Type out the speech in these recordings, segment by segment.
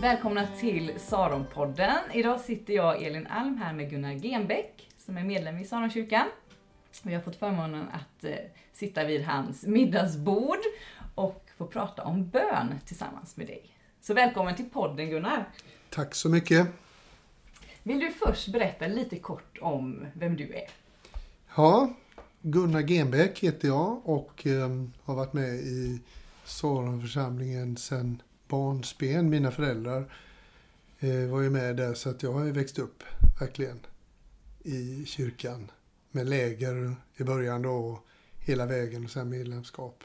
Välkomna till Saronpodden. Idag sitter jag, Elin Alm, här med Gunnar Genbäck som är medlem i Saronkyrkan. Vi har fått förmånen att eh, sitta vid hans middagsbord och få prata om bön tillsammans med dig. Så välkommen till podden Gunnar. Tack så mycket. Vill du först berätta lite kort om vem du är? Ja, Gunnar Genbäck heter jag och eh, har varit med i Saronförsamlingen sedan barnsben. Mina föräldrar eh, var ju med där så att jag har ju växt upp verkligen i kyrkan med läger i början då och hela vägen och sen medlemskap.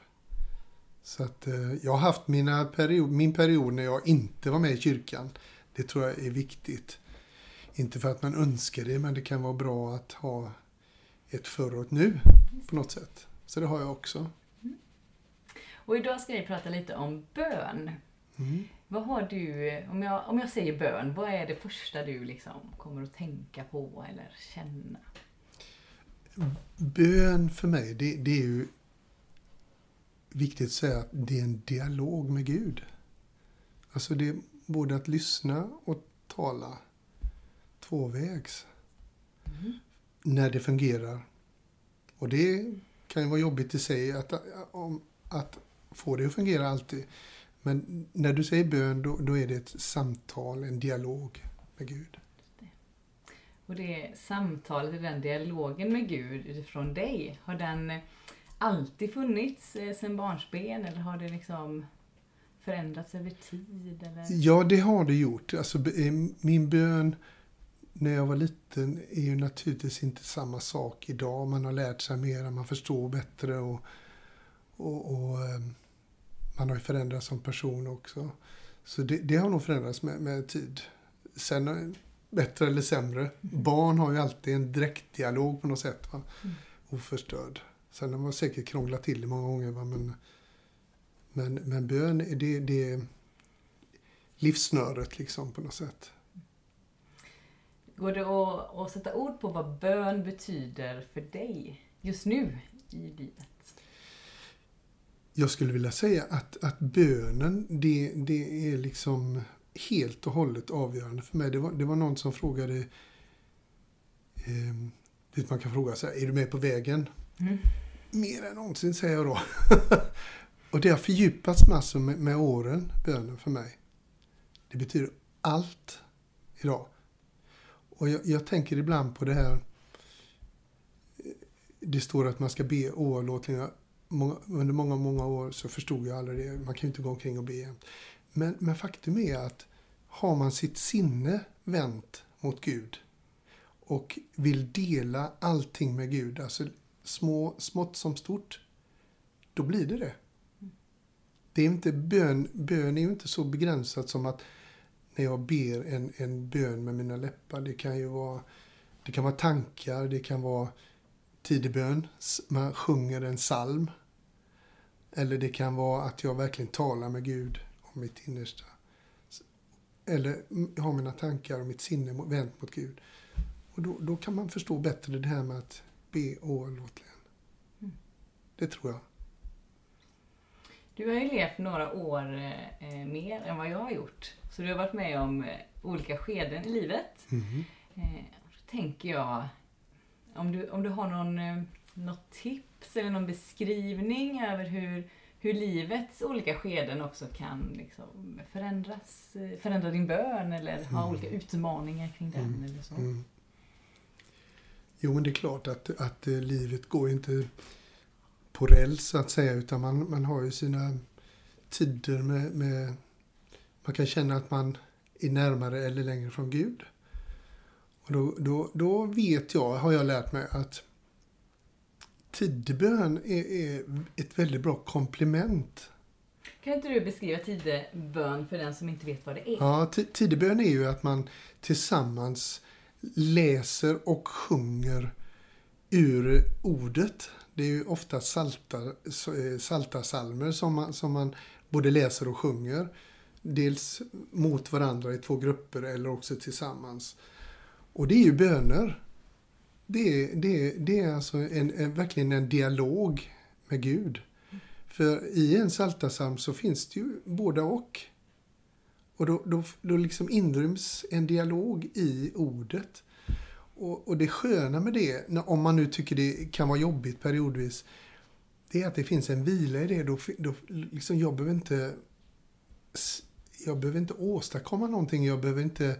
Så att eh, jag har haft mina period, min period när jag inte var med i kyrkan. Det tror jag är viktigt. Inte för att man önskar det, men det kan vara bra att ha ett förr och ett nu på något sätt. Så det har jag också. Mm. Och idag ska vi prata lite om bön. Mm. Vad har du, om jag, om jag säger bön, vad är det första du liksom kommer att tänka på eller känna? Bön för mig, det, det är ju viktigt att säga att det är en dialog med Gud. Alltså det är både att lyssna och tala tvåvägs. Mm. När det fungerar. Och det kan ju vara jobbigt i sig att, att få det att fungera alltid. Men när du säger bön, då, då är det ett samtal, en dialog med Gud. Och det samtalet, den dialogen med Gud utifrån dig, har den alltid funnits eh, sedan barnsben eller har det liksom förändrats över tid? Eller? Ja, det har det gjort. Alltså, eh, min bön när jag var liten är ju naturligtvis inte samma sak idag. Man har lärt sig mer, man förstår bättre och, och, och eh, man har ju förändrats som person också. Så det, det har nog förändrats med, med tid. Sen bättre eller sämre. Mm. Barn har ju alltid en direktdialog på något sätt. Va? Mm. Oförstörd. Sen har man säkert krånglat till det många gånger. Va? Men, men, men bön, det, det är livsnöret liksom på något sätt. Går det att, att sätta ord på vad bön betyder för dig just nu i livet? Jag skulle vilja säga att, att bönen, det, det är liksom helt och hållet avgörande för mig. Det var, det var någon som frågade, eh, man kan fråga så här, är du med på vägen? Mm. Mer än någonsin säger jag då. och det har fördjupats massor med, med åren, bönen för mig. Det betyder allt idag. Och jag, jag, tänker ibland på det här, det står att man ska be oavlåtligen. Under många, många år så förstod jag aldrig det. Man kan ju inte gå omkring och be. Men, men faktum är att har man sitt sinne vänt mot Gud och vill dela allting med Gud, alltså små, smått som stort, då blir det det. det är inte bön, bön är ju inte så begränsat som att när jag ber en, en bön med mina läppar. Det kan ju vara, det kan vara tankar, det kan vara tidebön, man sjunger en psalm. Eller det kan vara att jag verkligen talar med Gud om mitt innersta. Eller har mina tankar och mitt sinne vänt mot Gud. Och då, då kan man förstå bättre det här med att be oavlåtligen. Mm. Det tror jag. Du har ju levt några år eh, mer än vad jag har gjort. Så du har varit med om eh, olika skeden i livet. Mm. Eh, då tänker jag, om du, om du har någon, eh, något tips eller någon beskrivning över hur, hur livets olika skeden också kan liksom förändras, eh, förändra din bön eller ha mm. olika utmaningar kring den. Mm. Eller så. Mm. Jo, men det är klart att, att eh, livet går inte på räls så att säga, utan man, man har ju sina tider med, med man kan känna att man är närmare eller längre från Gud. Och då, då, då vet jag, har jag lärt mig, att tidebön är, är ett väldigt bra komplement. Kan inte du beskriva tidebön för den som inte vet vad det är? Ja, tidebön är ju att man tillsammans läser och sjunger ur ordet. Det är ju ofta salta, eh, salta salmer som man, som man både läser och sjunger dels mot varandra i två grupper eller också tillsammans. Och det är ju böner. Det är, det det är alltså en, en, verkligen en dialog med Gud. För i en saltasam så finns det ju båda och. Och då, då, då liksom inryms en dialog i ordet. Och, och det sköna med det, när- om man nu tycker det kan vara jobbigt periodvis, det är att det finns en vila i det. Då, då liksom jag behöver inte jag behöver inte åstadkomma någonting. Jag behöver inte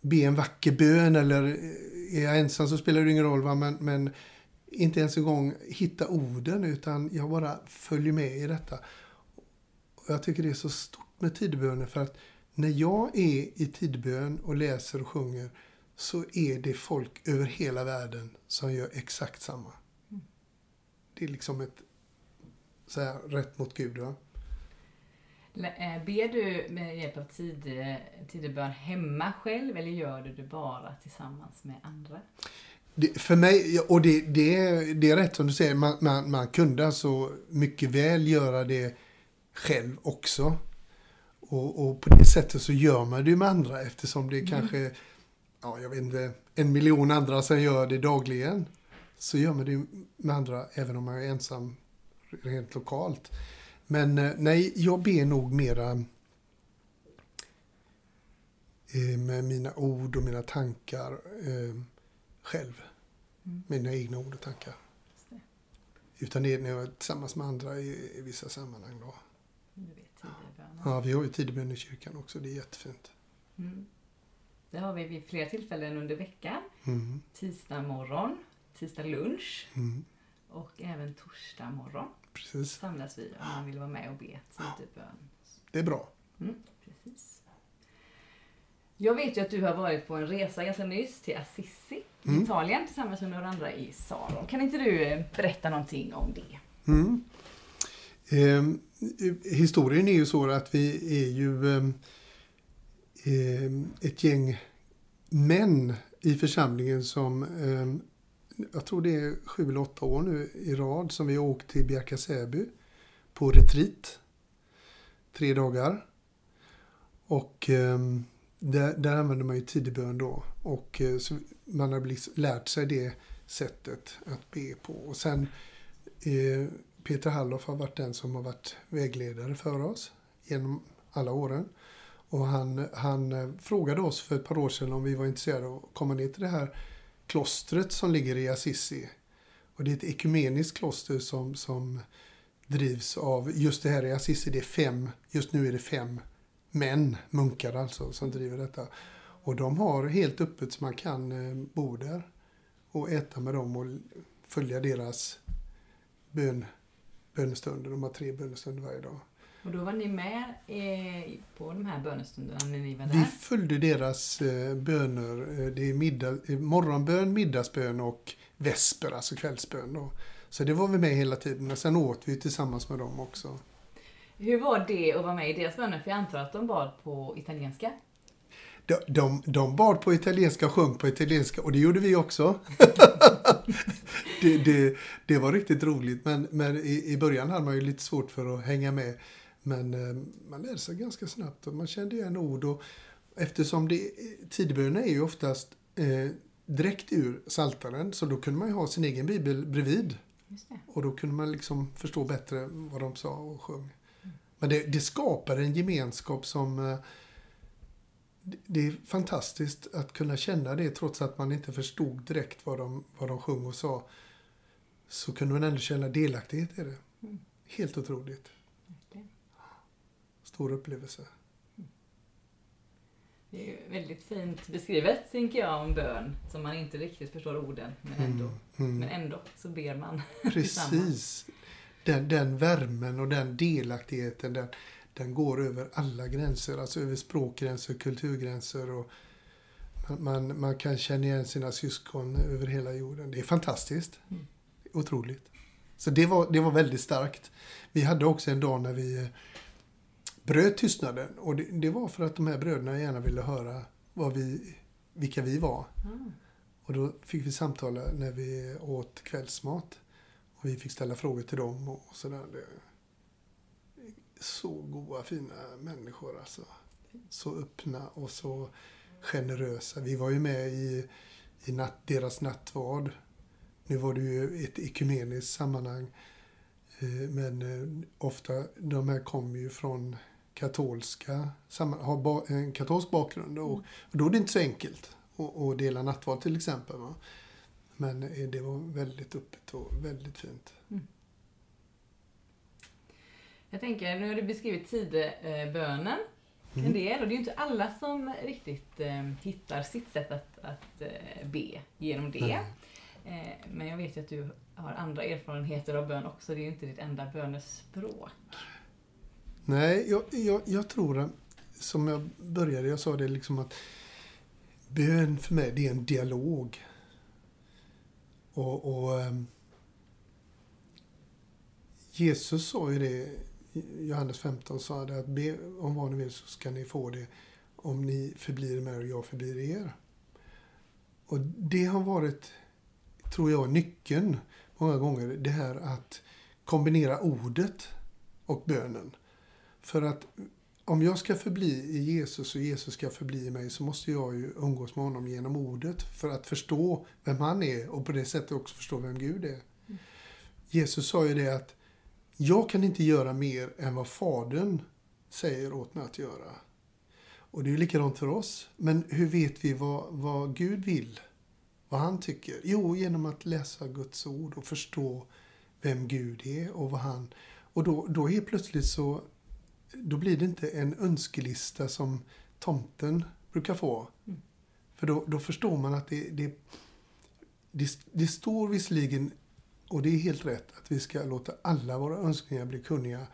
be en vacker bön eller eh, är jag ensam så spelar det ingen roll. Va? Men, men inte ens en gång hitta orden utan jag bara följer med i detta. Och jag tycker det är så stort med tidböner för att när jag är i tidbön och läser och sjunger så är det folk över hela världen som gör exakt samma. Det är liksom ett så här, rätt mot Gud. Va? Eh, Ber du med hjälp av tid, eh, tidebön hemma själv eller gör du det bara tillsammans med andra? Det, för mig, och det, det, är- det är rätt som du säger, man, man, man kunde alltså mycket väl göra det själv också. Och, och på det sättet så gör man det med andra eftersom det är kanske, ja jag vet inte, en miljon andra som gör det dagligen. Så gör man det med andra även om man är ensam rent lokalt. Men eh, nej, jag ber nog mera eh, med mina ord och mina tankar eh, själv. Mm. Mina egna ord och tankar. Det. Utan det är när jag är tillsammans med andra i, i vissa sammanhang. Då. Du vet, tidebönen. Ja, vi har ju tidebön i kyrkan också. Det är jättefint. Mm. Det har vi vid flera tillfällen under veckan. Mm, Tisdag morgon, tisdag lunch mm, och även torsdag morgon precis. samlas vi om man vill vara med och be tidebön. Det är bra. Mm, precis. Jag vet ju att du har varit på en resa ganska nyss till Assisi i Mm. Italien tillsammans med några andra i Saron. Kan inte du eh, berätta någonting om det? Mm. Ehm, eh, historien är ju så att vi är ju ehm, ett gäng män i församlingen som ehm, jag tror det är sju eller åtta år nu i rad som vi har åkt till Bjärka-Säby på retreat. Tre dagar. Och eh, där, där använder man ju tidebön då. Och eh, så man har liksom lärt sig det sättet att be på. Och sen eh, Peter Halloff har varit den som har varit vägledare för oss genom alla åren. Och han, han eh, frågade oss för ett par år sedan om vi var intresserade av att komma ner till det här klostret som ligger i Assisi. Och det är ett ekumeniskt kloster som, som drivs av, just det här i Assisi, det är fem, just nu är det fem män, munkar alltså, som driver detta. Och de har helt öppet så man kan eh, bo där och äta med dem och följa deras bön, bönestunder. De har tre bönestunder varje dag. Och då var ni med eh, på de här bönestunderna när ni var Vi där? följde deras eh, böner. Eh, Det är middag, morgonbön, middagsbön och vesper, alltså kvällsbön. Då. Så det var vi med hela tiden. Och sen åt vi tillsammans med dem också. Hur var det att vara med i deras böner? För jag antar att de bad på italienska? De, de, de bad på italienska och sjöng på italienska och det gjorde vi också. det, det, det var riktigt roligt men, men i, i början hade man ju lite svårt för att hänga med. Men eh, man lärde sig ganska snabbt och man kände igen ord. Och eftersom det, tidbönerna är ju oftast eh, direkt ur saltaren så då kunde man ju ha sin egen bibel bredvid. Och då kunde man liksom förstå bättre vad de sa och sjöng. Men det, det skapar en gemenskap som... eh, det- Det är fantastiskt att kunna känna det trots att man inte förstod direkt vad de, vad de sjöng och sa. Så kunde man ändå känna delaktighet i det. Mm. Helt otroligt. Stor upplevelse. Det är väldigt fint beskrivet, tänker jag, om bön. Som man inte riktigt förstår orden, men ändå, Mm, mm. men ändå så ber man. Precis. Den, den värmen och den delaktigheten den, den går över alla gränser. Alltså över språkgränser, kulturgränser och man, man, man kan känna igen sina syskon över hela jorden. Det är fantastiskt. Mm. Otroligt. Så det var, det var väldigt starkt. Vi hade också en dag när vi bröt tystnaden och det, det var för att de här bröderna gärna ville höra vad vi, vilka vi var. Mm. Och då fick vi samtala när vi åt kvällsmat. Och vi fick ställa frågor till dem och sådär. Så goa, fina människor alltså. Så öppna och så generösa. Vi var ju med i, i natt, deras nattvard. Nu var det ju ett ekumeniskt sammanhang. Eh, Men eh, ofta, de här kom ju från katolska, har en katolsk bakgrund. Och, och då är det inte så enkelt att dela nattvard till exempel. Va? Men eh, det var väldigt öppet och väldigt fint. Mm. Jag tänker, nu har du beskrivit tidebönen mm. en del och det är ju inte alla som riktigt eh, hittar sitt sätt att, att eh, be genom det. Eh, men jag vet ju att du har andra erfarenheter av bön också. Det är ju inte ditt enda bönespråk. Nej, jag, jag, jag tror att, som jag började, jag sa det liksom att bön för mig, det är en dialog. Och, och eh, Jesus sa ju det, Johannes 15 sa det att be om vad ni vill så ska ni få det om ni förblir mig och jag förblir er. Och det har varit, tror jag, nyckeln många gånger. Det här att kombinera ordet och bönen. För att om jag ska förbli i Jesus och Jesus ska förbli i mig så måste jag ju umgås med honom genom ordet för att förstå vem han är och på det sättet också förstå vem Gud är. Mm. Jesus sa ju det att jag kan inte göra mer än vad Fadern säger åt mig att göra. Och det är ju likadant för oss. Men hur vet vi vad, vad Gud vill? Vad han tycker? Jo, genom att läsa Guds ord och förstå vem Gud är och vad han... Och då, då helt plötsligt så då blir det inte en önskelista som tomten brukar få. Mm. För då, då, förstår man att det, det, det, det står visserligen, och det är helt rätt, att vi ska låta alla våra önskningar bli kunniga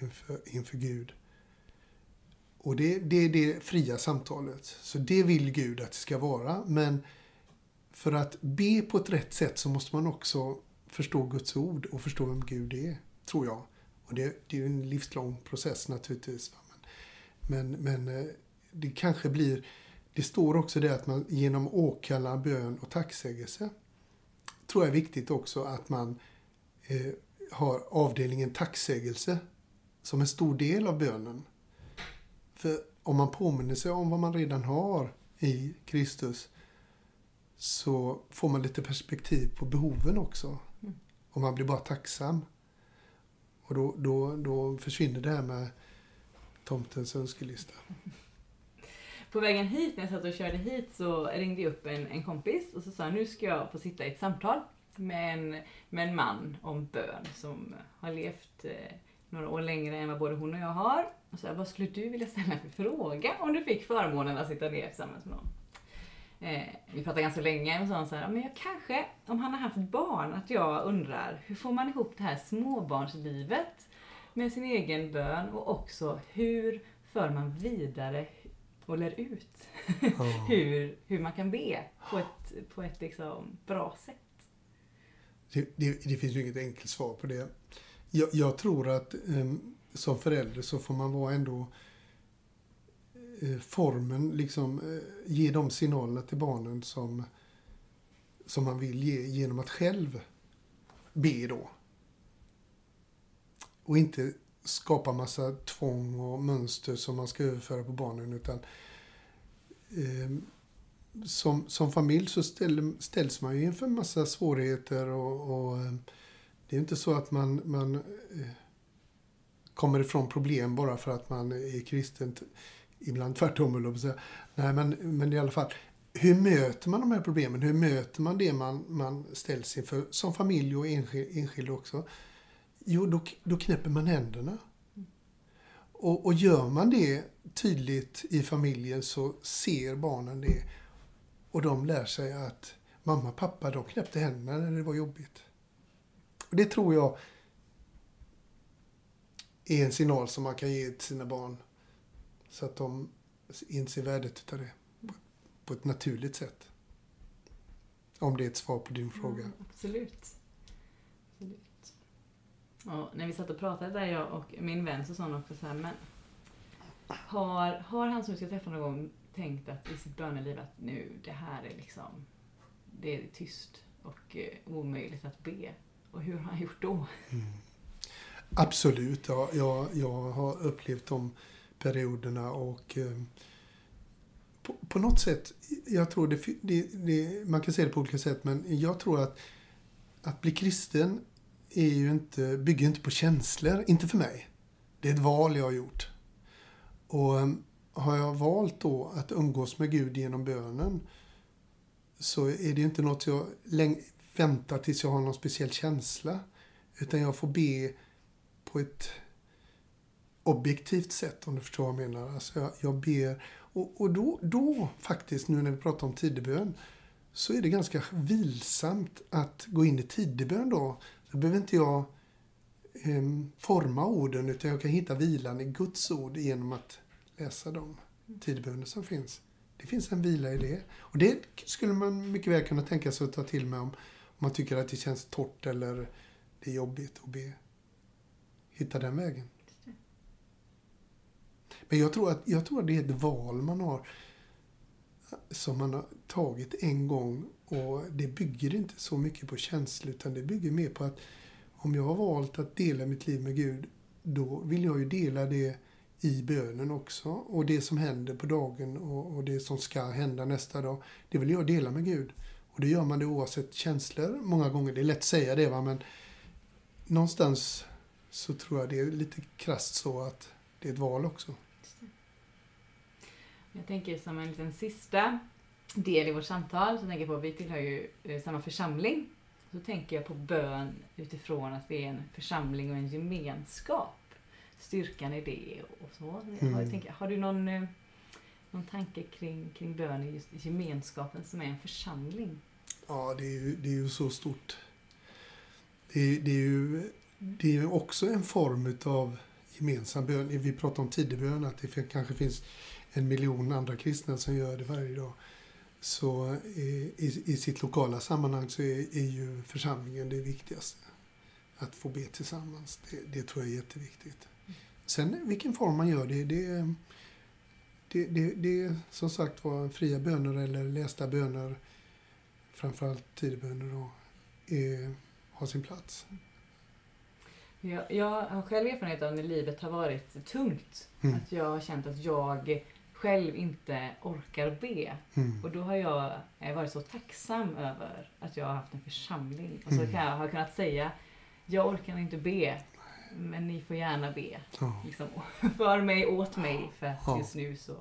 inför, inför Gud. Och det, det är det fria samtalet. Så det vill Gud att det ska vara. Men för att be på ett rätt sätt så måste man också förstå Guds ord och förstå vem Gud är, tror jag. Och det, det är ju en livslång process naturligtvis. Men, men eh, det kanske blir... Det står också det att man genom åkalla bön och tacksägelse tror jag är viktigt också att man eh, har avdelningen tacksägelse som en stor del av bönen. För om man påminner sig om vad man redan har i Kristus så får man lite perspektiv på behoven också. Mm. Och man blir bara tacksam. Och då, då, då försvinner det här med tomtens önskelista. På vägen hit, när jag satt och körde hit, så ringde jag upp en, en kompis och så sa nu ska jag få sitta i ett samtal med en, med en man om bön som har levt eh, några år längre än vad både hon och jag har. Och så här, vad skulle du vilja ställa för fråga om du fick förmånen att sitta ner tillsammans med någon? Eh, vi pratade ganska länge och sa så här, men jag kanske, om han har haft barn, att jag undrar hur får man ihop det här småbarnslivet med sin egen bön och också hur för man vidare och lär ut oh. hur, hur man kan be på ett, på ett liksom bra sätt. Det, det, det finns ju inget enkelt svar på det. Jag, jag tror att um, som förälder så får man vara ändå Eh, Eh, formen, liksom eh, ge de signalerna till barnen som, som man vill ge genom att själv be då. Och inte skapa massa tvång och mönster som man ska överföra på barnen utan eh, som, som familj så ställ, ställs man ju inför massa svårigheter och, och eh, det är inte så att man, man eh, kommer ifrån problem bara för att man är kristen ibland tvärtom, eller säga. Nej, men, men i alla fall. Hur möter man de här problemen? Hur möter man det man, man ställs inför som familj och enskild, enskild också? Jo, då, då knäpper man händerna. Och, och gör man det tydligt i familjen så ser barnen det. Och de lär sig att mamma och pappa, de knäppte händerna när det var jobbigt. Och det tror jag är en signal som man kan ge till sina barn så att de inser värdet av det på ett naturligt sätt. Om det är ett svar på din fråga. Mm, absolut. absolut. Och när vi satt och pratade där, jag och min vän, så sa han också så här, men har, har han som vi ska träffa någon gång tänkt att i sitt böneliv att nu, det här är liksom, det är tyst och eh, omöjligt att be. Och hur har han gjort då? Mm. Absolut, ja, jag, jag har upplevt dem perioderna och eh, på, på, något sätt, jag tror det, det, det, man kan se det på olika sätt, men jag tror att att bli kristen är ju inte, bygger inte på känslor, inte för mig. Det är ett val jag har gjort. Och ehm, har jag valt då att umgås med Gud genom bönen så är det ju inte något jag väntar tills jag har någon speciell känsla. Utan jag får be på ett objektivt sett om du förstår vad jag menar. Alltså jag, jag ber och, och då, då faktiskt, nu när vi pratar om tidebön, så är det ganska vilsamt att gå in i tidebön då. Då behöver inte jag eh, forma orden utan jag kan hitta vilan i Guds ord genom att läsa de tideböner som finns. Det finns en vila i det. Och det skulle man mycket väl kunna tänka sig att ta till med om, om man tycker att det känns torrt eller det är jobbigt att be. Hitta den vägen. Men jag tror, att, jag tror att det är ett val man har som man har tagit en gång och det bygger inte så mycket på känslor utan det bygger mer på att om jag har valt att dela mitt liv med Gud då vill jag ju dela det i bönen också. Och det som händer på dagen och, och, det som ska hända nästa dag, det vill jag dela med Gud. Och det gör man det oavsett känslor många gånger. Det är lätt att säga det va, men någonstans så tror jag det är lite krasst så att det är ett val också. Jag tänker som en liten sista del i vårt samtal, så tänker jag på, vi tillhör ju eh, samma församling. Så tänker jag på bön utifrån att vi är en församling och en gemenskap. Styrkan i det och så. Mm. Har, tänker, har du någon, eh, någon tanke kring, kring bön i just gemenskapen som är en församling? Ja, det är ju, det är ju så stort. Det, det är ju det är också en form utav gemensam bön. Vi pratar om tidebön, att det kanske finns en miljon andra kristna som gör det varje dag. Så i, i sitt lokala sammanhang så är, är ju församlingen det viktigaste. Att få be tillsammans, det, det tror jag är jätteviktigt. Sen vilken form man gör det, det, det, det, det som sagt var fria böner eller lästa böner, framförallt tideböner då, är, har sin plats. Jag, jag har själv erfarenhet av när livet har varit tungt. Mm. Att jag har känt att jag själv inte orkar be. Mm. Och då har jag varit så tacksam över att jag har haft en församling. Och så mm. kan jag ha kunnat säga, jag orkar inte be, men ni får gärna be. Ja. Liksom, för mig, åt mig, för att ja. just nu så,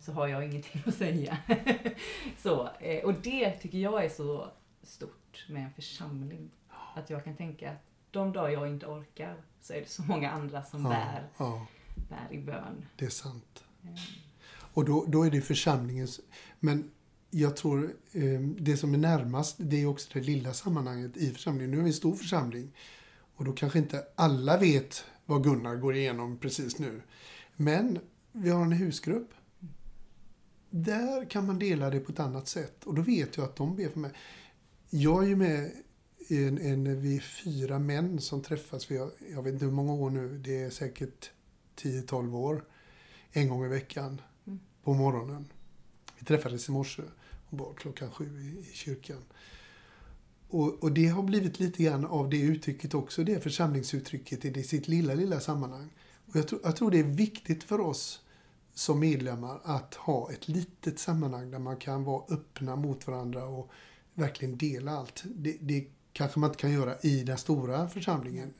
så har jag ingenting att säga. så, eh, och det tycker jag är så stort med en församling. Att jag kan tänka att de dagar jag inte orkar så är det så många andra som ja. bär, bär i bön. Det är sant. Mm. Och då, då är det församlingens... Men jag tror eh, det som är närmast, det är också det lilla sammanhanget i församlingen. Nu är vi en stor församling. Och då kanske inte alla vet vad Gunnar går igenom precis nu. Men vi har en husgrupp. Där kan man dela det på ett annat sätt. Och då vet jag att de ber för mig. Jag är ju med i en, en, vi är fyra män som träffas. Vi har, jag vet inte hur många år nu. Det är säkert 10-12 år. En gång i veckan på morgonen. Vi träffades i morse och bad klockan sju i, i kyrkan. Och, och, det har blivit lite grann av det uttrycket också, det församlingsuttrycket i det sitt lilla, lilla sammanhang. Och jag, tror, jag tror det är viktigt för oss som medlemmar att ha ett litet sammanhang där man kan vara öppna mot varandra och verkligen dela allt. Det, det kanske man inte kan göra i den stora församlingen.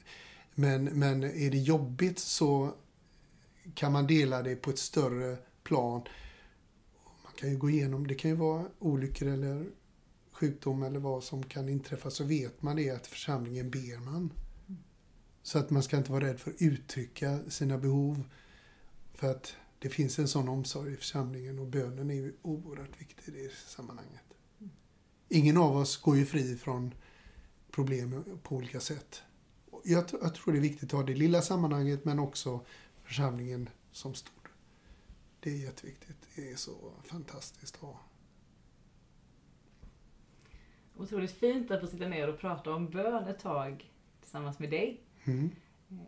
Men, men är det jobbigt så kan man dela det på ett större plan. Man kan ju gå igenom, det kan ju vara olyckor eller sjukdom eller vad som kan inträffa, så vet man det att församlingen ber man. Så att man ska inte vara rädd för att uttrycka sina behov. För att det finns en sån omsorg i församlingen och bönen är ju oerhört viktig i det sammanhanget. Ingen av oss går ju fri från problem på olika sätt. Jag, jag tror det är viktigt att ha det lilla sammanhanget men också församlingen som stor. Det är jätteviktigt. Det är så fantastiskt att ha. Otroligt fint att få sitta ner och prata om bön ett tag tillsammans med dig. Mm.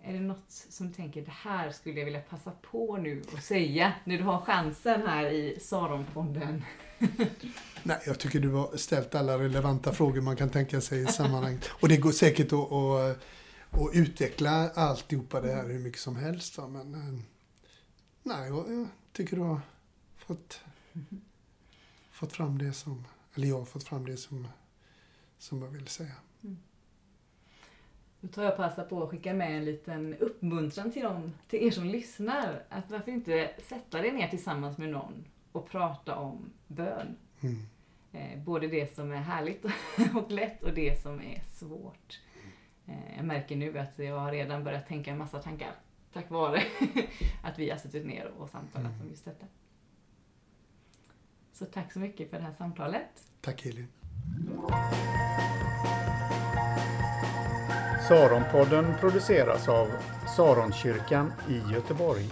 Är det något som du tänker, det här skulle jag vilja passa på nu och säga när du har chansen här i Saronfonden? Nej, jag tycker du har ställt alla relevanta frågor man kan tänka sig i sammanhanget. Och det går säkert att, att, att utveckla alltihopa det här hur mycket som helst. Men eh, nej, jag, tycker du har fått, fått fram det som, eller jag har fått fram det som, som jag vill säga. Mm. Då tar jag passa på att skicka med en liten uppmuntran till, dem, till er som lyssnar. Att varför inte sätta er ner tillsammans med någon och prata om bön. Mm. Eh, både det som är härligt och lätt och det som är svårt. Eh, jag märker nu att jag har redan börjat tänka en massa tankar tack vare att vi har suttit ner och samtalat Mm. om just detta. Så tack så mycket för det här samtalet. Tack Elin. Saronpodden produceras av Saronkyrkan i Göteborg.